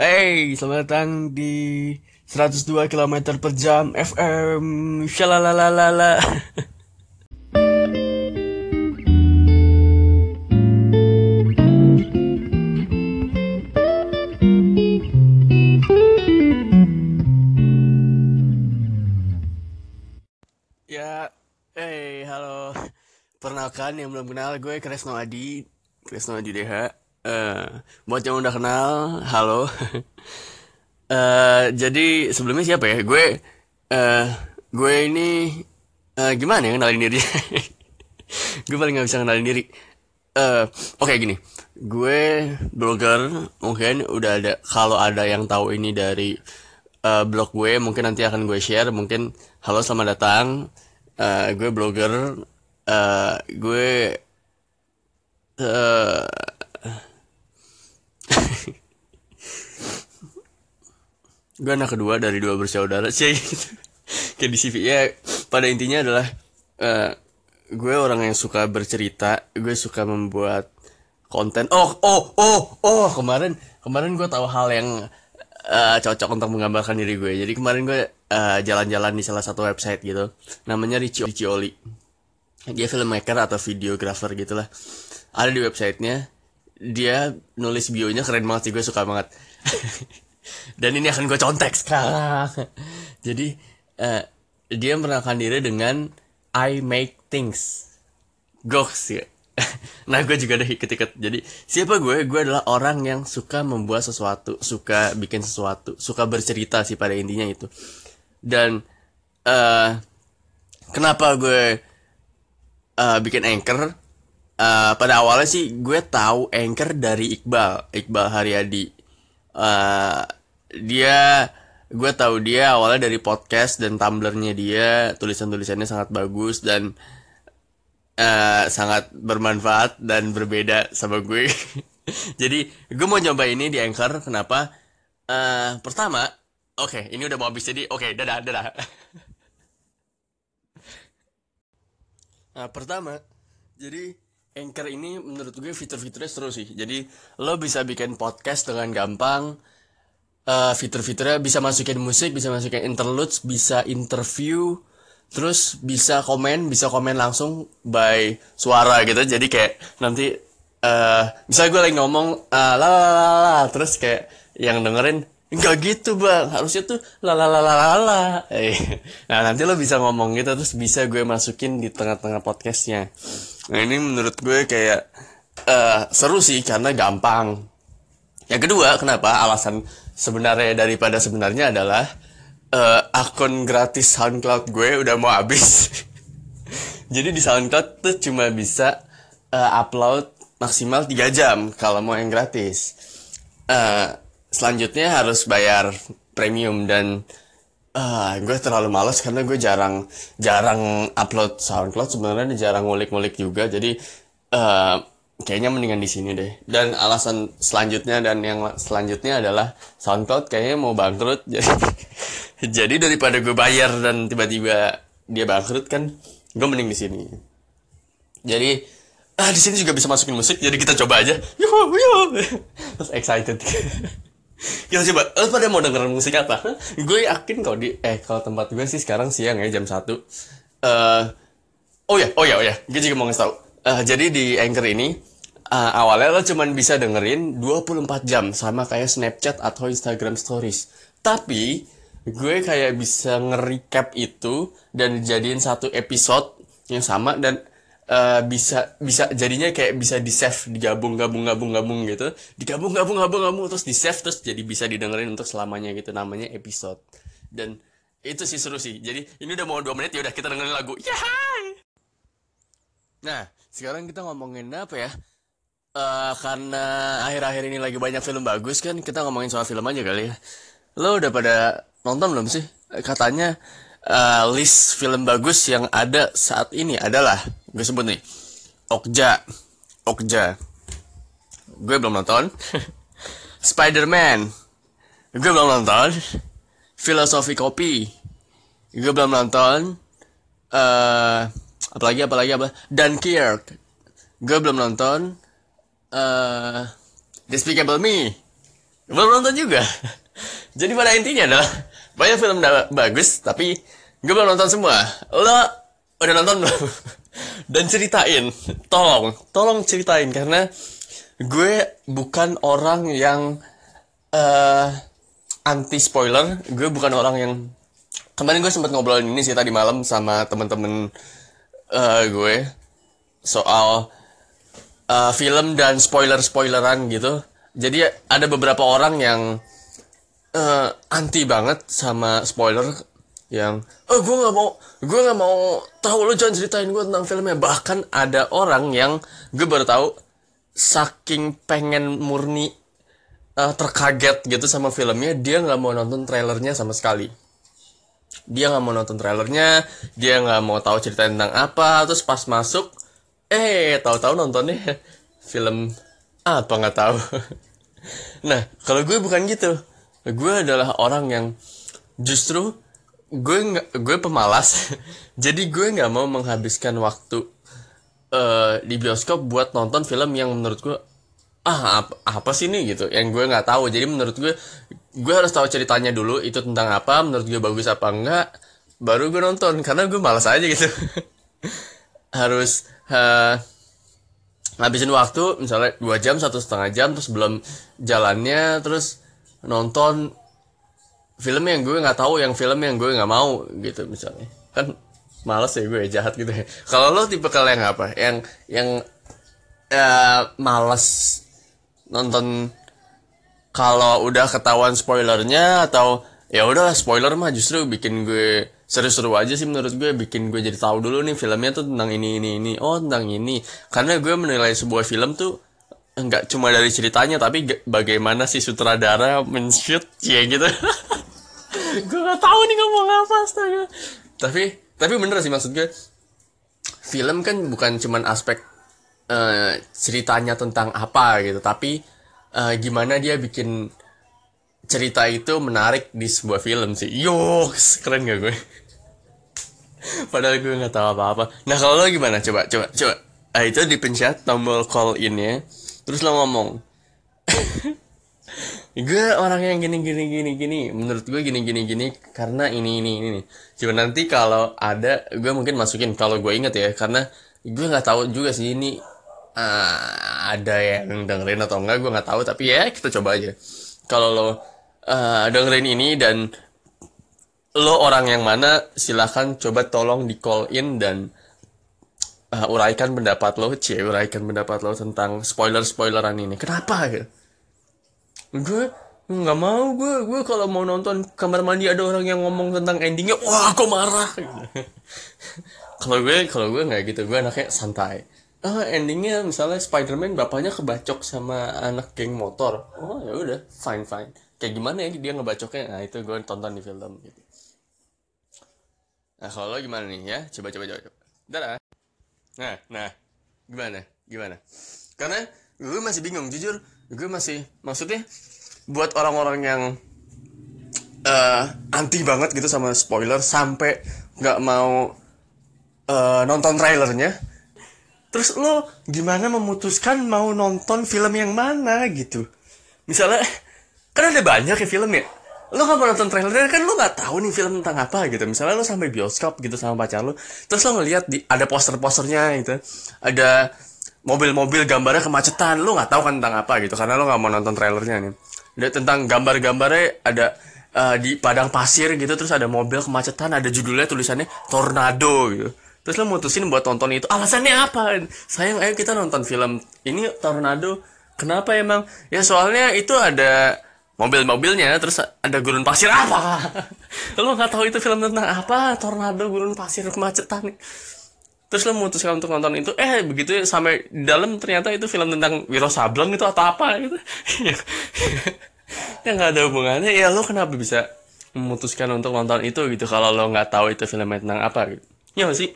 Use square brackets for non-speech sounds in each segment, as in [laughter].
Hey, selamat datang di 102 km per jam FM. Shalalalala. [laughs] ya, hey, halo. Perkenalkan yang belum kenal gue Kresno Adi, Kresno Adi DH. Eh, buat yang udah kenal, halo. [laughs] Eh, jadi sebelumnya siapa ya? Gue eh gue ini eh, gimana ya kenalin diri? [laughs] gue paling nggak bisa kenalin diri. Eh, oke gini. Gue blogger, mungkin udah ada kalau ada yang tahu ini dari eh, blog gue, mungkin nanti akan gue share. Mungkin halo selamat datang. Eh, gue blogger. Eh, gue eh gue anak kedua dari dua bersaudara sih [laughs] gitu. kayak di CV ya pada intinya adalah eh, gue orang yang suka bercerita gue suka membuat konten. Oh oh oh oh kemarin kemarin gue tahu hal yang eh, cocok untuk menggambarkan diri gue. Jadi kemarin gue eh, jalan-jalan di salah satu website gitu namanya Richie Oli. Dia filmmaker atau videographer gitulah. Ada di websitenya dia nulis bionya keren banget sih gue suka banget [laughs] dan ini akan gue contek sekarang. [laughs] Jadi eh, dia menerangkan diri dengan I make things. Goks [laughs] ya nah gue juga ada ikut-ikut jadi siapa gue? Gue adalah orang yang suka membuat sesuatu suka bikin sesuatu suka bercerita sih pada intinya itu. Dan eh kenapa gue eh, bikin anchor? Eh, pada awalnya sih gue tahu anchor dari Iqbal Iqbal Haryadi Eh, dia gue tahu dia awalnya dari podcast dan tumblernya dia tulisan-tulisannya sangat bagus dan eh, sangat bermanfaat dan berbeda sama gue. [laughs] Jadi gue mau nyoba ini di anchor kenapa? Eh, pertama oke ini udah mau habis jadi oke dadah dadah. [laughs] Nah, pertama, jadi Anchor ini menurut gue fitur-fiturnya seru sih. Jadi lo bisa bikin podcast dengan gampang. Eh, fitur-fiturnya bisa masukin musik, bisa masukin interludes, bisa interview, terus bisa komen, bisa komen langsung by suara gitu. Jadi kayak nanti eh misalnya gue lagi ngomong eh, la la la la, terus kayak yang dengerin Enggak gitu bang, harusnya tuh lalalalalala. Eh, [laughs] nah nanti lo bisa ngomong gitu terus bisa gue masukin di tengah-tengah podcastnya. Nah ini menurut gue kayak eh seru sih karena gampang. Yang kedua, kenapa alasan sebenarnya daripada sebenarnya adalah eh, akun gratis SoundCloud gue udah mau habis. [laughs] Jadi di SoundCloud tuh cuma bisa eh, upload maksimal 3 jam kalau mau yang gratis. Eh, selanjutnya harus bayar premium dan ah gue terlalu malas karena gue jarang jarang upload SoundCloud. Sebenarnya jarang ngulik-ngulik juga. Jadi eh kayaknya mendingan di sini deh. Dan alasan selanjutnya dan yang selanjutnya adalah SoundCloud kayaknya mau bangkrut. [laughs] Jadi jadi daripada gue bayar dan tiba-tiba dia bangkrut kan gue mending di sini. Jadi ah di sini juga bisa masukin musik. Jadi kita coba aja. Yo yo [laughs] terus excited [laughs] [laughs] kita coba lo pada mau dengerin musik apa? [laughs] Gue yakin kalau di eh kalau tempat gue sih sekarang siang ya jam satu. Eh oh ya oh ya oh ya. Gue juga mau ngasih tau. Eh, jadi di anchor ini eh, awalnya lo cuman bisa dengerin 24 jam sama kayak Snapchat atau Instagram Stories. Tapi gue kayak bisa nge-recap itu dan jadiin satu episode yang sama dan eh, bisa bisa jadinya kayak bisa di save digabung gabung gabung gabung gitu. Digabung gabung gabung gabung terus di save terus jadi bisa didengerin untuk selamanya gitu namanya episode. Dan itu sih seru sih. Jadi ini udah mau dua menit ya udah kita dengerin lagu. Yahai! nah sekarang kita ngomongin apa ya? Eh karena akhir-akhir ini lagi banyak film bagus kan kita ngomongin soal film aja kali ya. Lo udah pada nonton belum sih? Katanya eh, list film bagus yang ada saat ini adalah gue sebut nih. Okja. Okja. Gue belum nonton. [laughs] Spider-Man. Gue belum nonton. Filosofi Kopi gue belum nonton. Eh apalagi apalagi apa? Dunkirk. Gue belum nonton. Eh Despicable Me. Belum nonton juga. [laughs] Jadi pada intinya adalah banyak film bagus tapi gue belum nonton semua. Lo udah nonton belum [laughs] dan ceritain. Tolong tolong ceritain karena gue bukan orang yang uh, anti spoiler. Gue bukan orang yang kemarin gue sempat ngobrolin ini sih tadi malam sama temen-temen uh, gue soal uh, film dan spoiler spoileran gitu. Jadi ada beberapa orang yang uh, anti banget sama spoiler yang oh gue nggak mau gue nggak mau tahu lo jangan ceritain gue tentang filmnya. Bahkan ada orang yang gue baru tahu saking pengen murni uh, terkaget gitu sama filmnya dia nggak mau nonton trailernya sama sekali. Dia nggak mau nonton trailernya dia nggak mau tahu cerita tentang apa terus pas masuk eh tahu-tahu nontonnya [laughs] film apa nggak tahu. [laughs] Nah kalau gue bukan gitu. Gue adalah orang yang justru gue gue pemalas. [laughs] Jadi gue nggak mau menghabiskan waktu uh, di bioskop buat nonton film yang menurut gue ah apa, apa sih nih? gitu. Yang gue nggak tahu. Jadi menurut gue gue harus tahu ceritanya dulu itu tentang apa menurut gue bagus apa enggak baru gue nonton. Karena gue malas aja gitu. [laughs] Harus uh, ngabisin waktu misalnya dua jam satu setengah jam terus belum jalannya terus nonton film yang gue nggak tahu yang film yang gue nggak mau gitu misalnya. Kan males ya gue jahat gitu ya. [laughs] Kalau lo tipe kalian yang apa? Yang yang uh, males nonton kalau udah ketahuan spoilernya atau ya udah spoiler mah justru bikin gue seru-seru aja sih menurut gue. Bikin gue jadi tahu dulu nih filmnya tuh tentang ini ini ini. Oh tentang ini. Karena gue menilai sebuah film tuh nggak cuma dari ceritanya tapi bagaimana si sutradara men-shoot ya gitu [laughs] gue gak tahu nih ngomong apa astaga. Tapi tapi bener sih maksud gue film kan bukan cuman aspek uh, ceritanya tentang apa gitu tapi uh, gimana dia bikin cerita itu menarik di sebuah film sih. Yo keren gak gue? Padahal gue nggak tahu apa-apa. Nah kalau lo gimana? Coba coba coba. Ah itu dipencet tombol call in ya terus lo ngomong gue orang yang gini gini gini gini. Menurut gue gini gini gini karena ini ini ini nih cuma nanti kalau ada gue mungkin masukin kalau gue inget ya. Karena gue nggak tahu juga sih ini uh, ada yang dengerin atau enggak gue nggak tahu. Tapi ya kita coba aja. Kalau lo uh, dengerin ini dan lo orang yang mana silahkan coba tolong di call in dan uh, uraikan pendapat lo cie uraikan pendapat lo tentang spoiler spoileran ini. Kenapa ya gue nggak mau gue gue kalau mau nonton kamar mandi ada orang yang ngomong tentang endingnya wah aku marah. [laughs] Kalau gue kalau gue nggak gitu gue anaknya santai. Ah endingnya misalnya Spiderman bapaknya kebacok sama anak geng motor. Oh ya udah fine fine. Kayak gimana ya dia ngebacoknya? Nah itu gue tonton di film gitu. Nah kalau gimana nih ya? Coba coba coba, coba. Dadah. nah nah. Gimana? Gimana? Karena gue masih bingung jujur. Gue masih maksudnya buat orang-orang yang uh, anti banget gitu sama spoiler sampai nggak mau uh, nonton trailernya. Terus lo gimana memutuskan mau nonton film yang mana gitu? Misalnya kan ada banyak ya film ya. Lo nggak mau nonton trailernya kan lo nggak tahu nih film tentang apa gitu. Misalnya lo sampai bioskop gitu sama pacar lo terus lo ngeliat di ada poster-posternya gitu. Ada mobil-mobil gambarnya kemacetan. Lu nggak tahu kan tentang apa gitu karena lu nggak mau nonton trailernya nih. Ada tentang gambar-gambarnya ada uh, di padang pasir gitu terus ada mobil kemacetan ada judulnya tulisannya tornado gitu. Terus lo mutusin buat nonton itu. Alasannya apa? Sayang ayo kita nonton film. Ini tornado kenapa emang? Ya soalnya itu ada mobil-mobilnya terus ada gurun pasir. Apa? [laughs] Lo nggak tahu itu film tentang apa? Tornado gurun pasir kemacetan terus lo memutuskan untuk nonton itu eh begitu ya, sampai dalam ternyata itu film tentang Wiro Sableng itu atau apa gitu. [laughs] Ya nggak ada hubungannya. Ya lo kenapa bisa memutuskan untuk nonton itu gitu kalau lo nggak tahu itu filmnya tentang apa gitu? Ya masih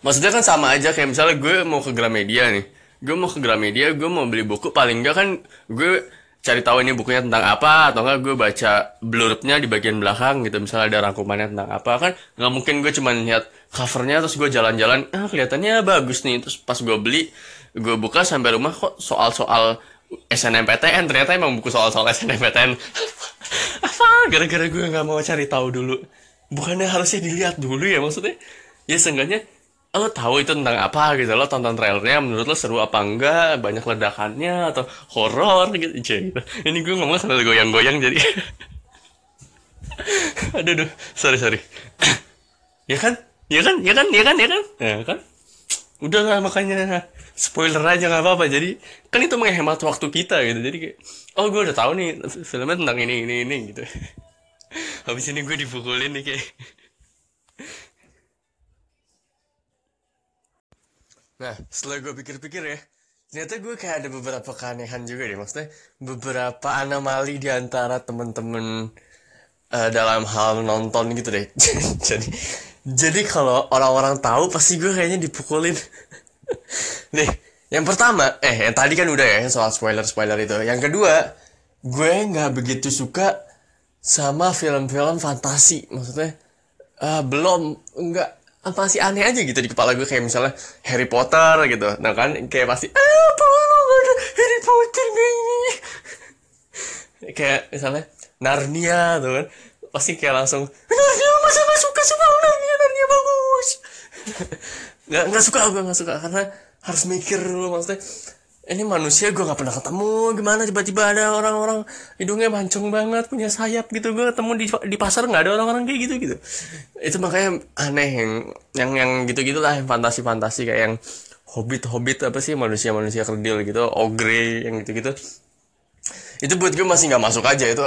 maksudnya kan sama aja kayak misalnya gue mau ke Gramedia nih. Gue mau ke Gramedia gue mau beli buku paling enggak kan gue cari tahu ini bukunya tentang apa atau enggak gue baca blurbnya di bagian belakang gitu misalnya ada rangkumannya tentang apa. Kan nggak mungkin gue cuma lihat covernya terus gue jalan-jalan ah kelihatannya bagus nih. Terus pas gue beli gue buka sampai rumah kok soal-soal SNMPTN ternyata emang buku soal-soal SNMPTN [laughs] apa? Gara-gara gue nggak mau cari tahu dulu. Bukannya harusnya dilihat dulu ya maksudnya? Ya seenggaknya lo tahu itu tentang apa gitu lo tonton trailernya menurut lo seru apa enggak? Banyak ledakannya atau horor? Gitu. Gitu. Ini gue ngomong sambil goyang-goyang jadi. [laughs] Aduh aduh. Sorry sorry. [coughs] Ya kan ya kan? Ya kan? Ya kan? Ya kan? Ya kan? Udah lah makanya spoiler aja nggak apa-apa. Jadi kan itu menghemat waktu kita gitu. Jadi kayak oh gue udah tahu nih filmnya tentang ini ini ini gitu. [laughs] Habis ini gue dipukulin nih kayak. Nah setelah gue pikir-pikir ya ternyata gue kayak ada beberapa keanehan juga deh maksudnya beberapa anomali di antara temen-temen uh, dalam hal nonton gitu deh. [laughs] Jadi jadi kalau orang-orang tahu pasti gue kayaknya dipukulin. [laughs] Nih yang pertama eh yang tadi kan udah ya soal spoiler spoiler itu. Yang kedua gue nggak begitu suka sama film-film fantasi. Maksudnya uh, belum nggak masih aneh aja gitu di kepala gue. Kayak misalnya Harry Potter gitu. Nah kan kayak pasti apa ada Harry Potter ini? [laughs] Kayak misalnya Narnia tuh kan pasti kayak langsung Narnia masa gak suka sama Narnia Narnia bagus [laughs] nggak nggak suka gue nggak suka. Karena harus mikir dulu maksudnya ini manusia gue nggak pernah ketemu gimana tiba-tiba ada orang-orang hidungnya mancung banget punya sayap gitu gue ketemu di di pasar nggak ada orang-orang kayak gitu gitu. Itu makanya aneh yang yang yang gitu gitulah yang fantasi fantasi kayak yang hobbit hobbit apa sih manusia manusia kerdil gitu ogre yang gitu gitu itu buat gue masih nggak masuk aja itu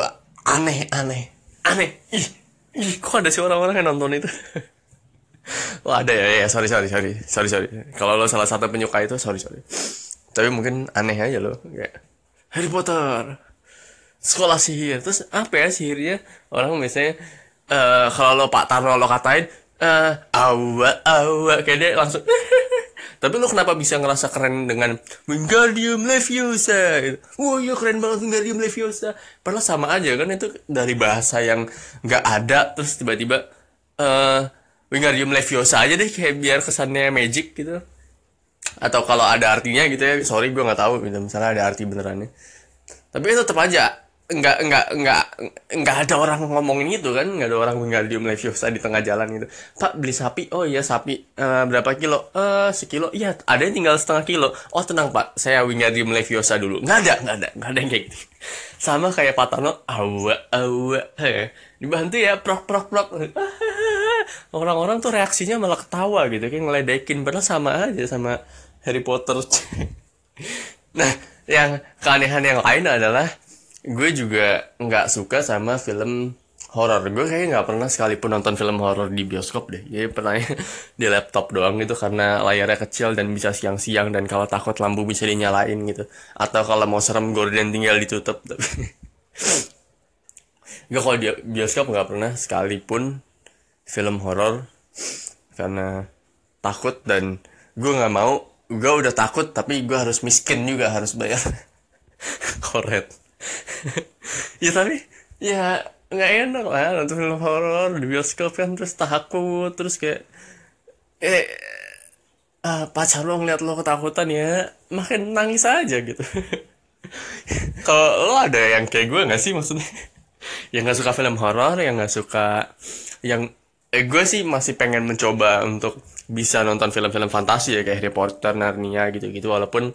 aneh aneh aneh. Ih ih kok ada sih orang-orang yang nonton itu? Wah [laughs] ada ya, ya sorry sorry sorry sorry sorry. Kalau lo salah satu penyuka itu sorry sorry. Tapi mungkin aneh aja lo kayak Harry Potter sekolah sihir. Terus apa ya sihirnya? Orang biasanya uh, kalau lo Pak Tarno lo katain uh, awa awa kayak dia langsung [laughs] tapi lo kenapa bisa ngerasa keren dengan Wingardium Leviosa? Wah iya keren banget Wingardium Leviosa. Padahal sama aja kan itu dari bahasa yang nggak ada terus tiba-tiba uh, Wingardium Leviosa aja deh kayak biar kesannya magic gitu. Atau kalau ada artinya gitu ya sorry gue nggak tahu gitu misalnya ada arti benerannya. Tapi tetap aja nggak nggak nggak nggak ada orang ngomongin gitu kan nggak ada orang Wingardium Leviosa di tengah jalan gitu. Pak beli sapi? Oh iya sapi. Uh, berapa kilo? Eh sekilo? Iya ada yang tinggal setengah kilo. Oh tenang pak. Saya Wingardium Leviosa dulu. Nggak ada nggak ada nggak ada yang kayak gitu. Sama kayak Pak Tano awa awa dibantu ya prok prok prok. Orang-orang tuh reaksinya malah ketawa gitu kayak ngeledekin. Padahal sama aja sama Harry Potter. [laughs] Nah yang keanehan yang lain adalah gue juga nggak suka sama film horor. Gue kayaknya nggak pernah sekalipun nonton film horor di bioskop deh. Jadi pernah [laughs] di laptop doang gitu karena layarnya kecil dan bisa siang-siang dan kalau takut lampu bisa dinyalain gitu. Atau kalau mau serem gorden tinggal ditutup. [laughs] Tapi gue kalau di bioskop nggak pernah sekalipun film horor karena takut dan gue nggak mau. Gue udah takut tapi gue harus miskin juga harus bayar [laughs] koret [laughs] ya tapi ya nggak enak lah nonton film horor di bioskop kan terus takut terus kayak eh uh, pacar lo ngeliat lo ketakutan ya makin nangis aja gitu. [laughs] Kalau lo ada yang kayak gue nggak sih maksudnya? [laughs] Yang nggak suka film horor yang nggak suka yang eh gue sih masih pengen mencoba untuk bisa nonton film-film fantasi ya kayak Harry Potter, Narnia gitu-gitu. Walaupun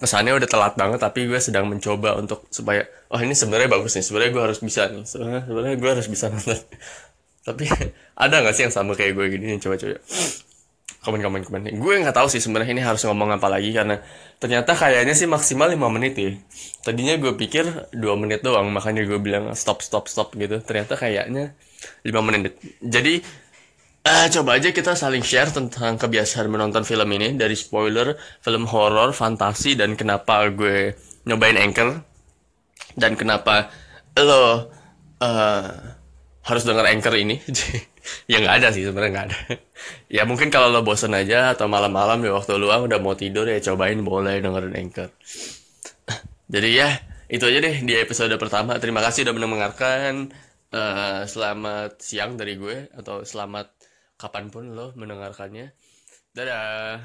kesannya udah telat banget tapi gue sedang mencoba untuk supaya oh ini sebenarnya bagus nih sebenarnya gue harus bisa nih sebenarnya sebenarnya gue harus bisa nonton. [laughs] Tapi ada nggak sih yang sama kayak gue gini coba-coba? Komen komen. Komen gue nggak tahu sih sebenarnya ini harus ngomong apa lagi karena ternyata kayaknya sih maksimal 5 menit ya. Tadinya gue pikir dua menit doang makanya gue bilang stop stop stop gitu. Ternyata kayaknya 5 menit. Jadi Uh, coba aja kita saling share tentang kebiasaan menonton film ini dari spoiler, film horor, fantasi dan kenapa gue nyobain Anchor dan kenapa lo uh, harus denger Anchor ini. [laughs] ya nggak ada sih sebenarnya nggak ada. [laughs] ya mungkin kalau lo bosen aja atau malam-malam di waktu luang udah mau tidur ya cobain boleh dengerin Anchor. [laughs] Jadi ya itu aja deh di episode pertama. Terima kasih udah mendengarkan. Uh, selamat siang dari gue atau selamat kapan pun lo mendengarkannya. Dadah.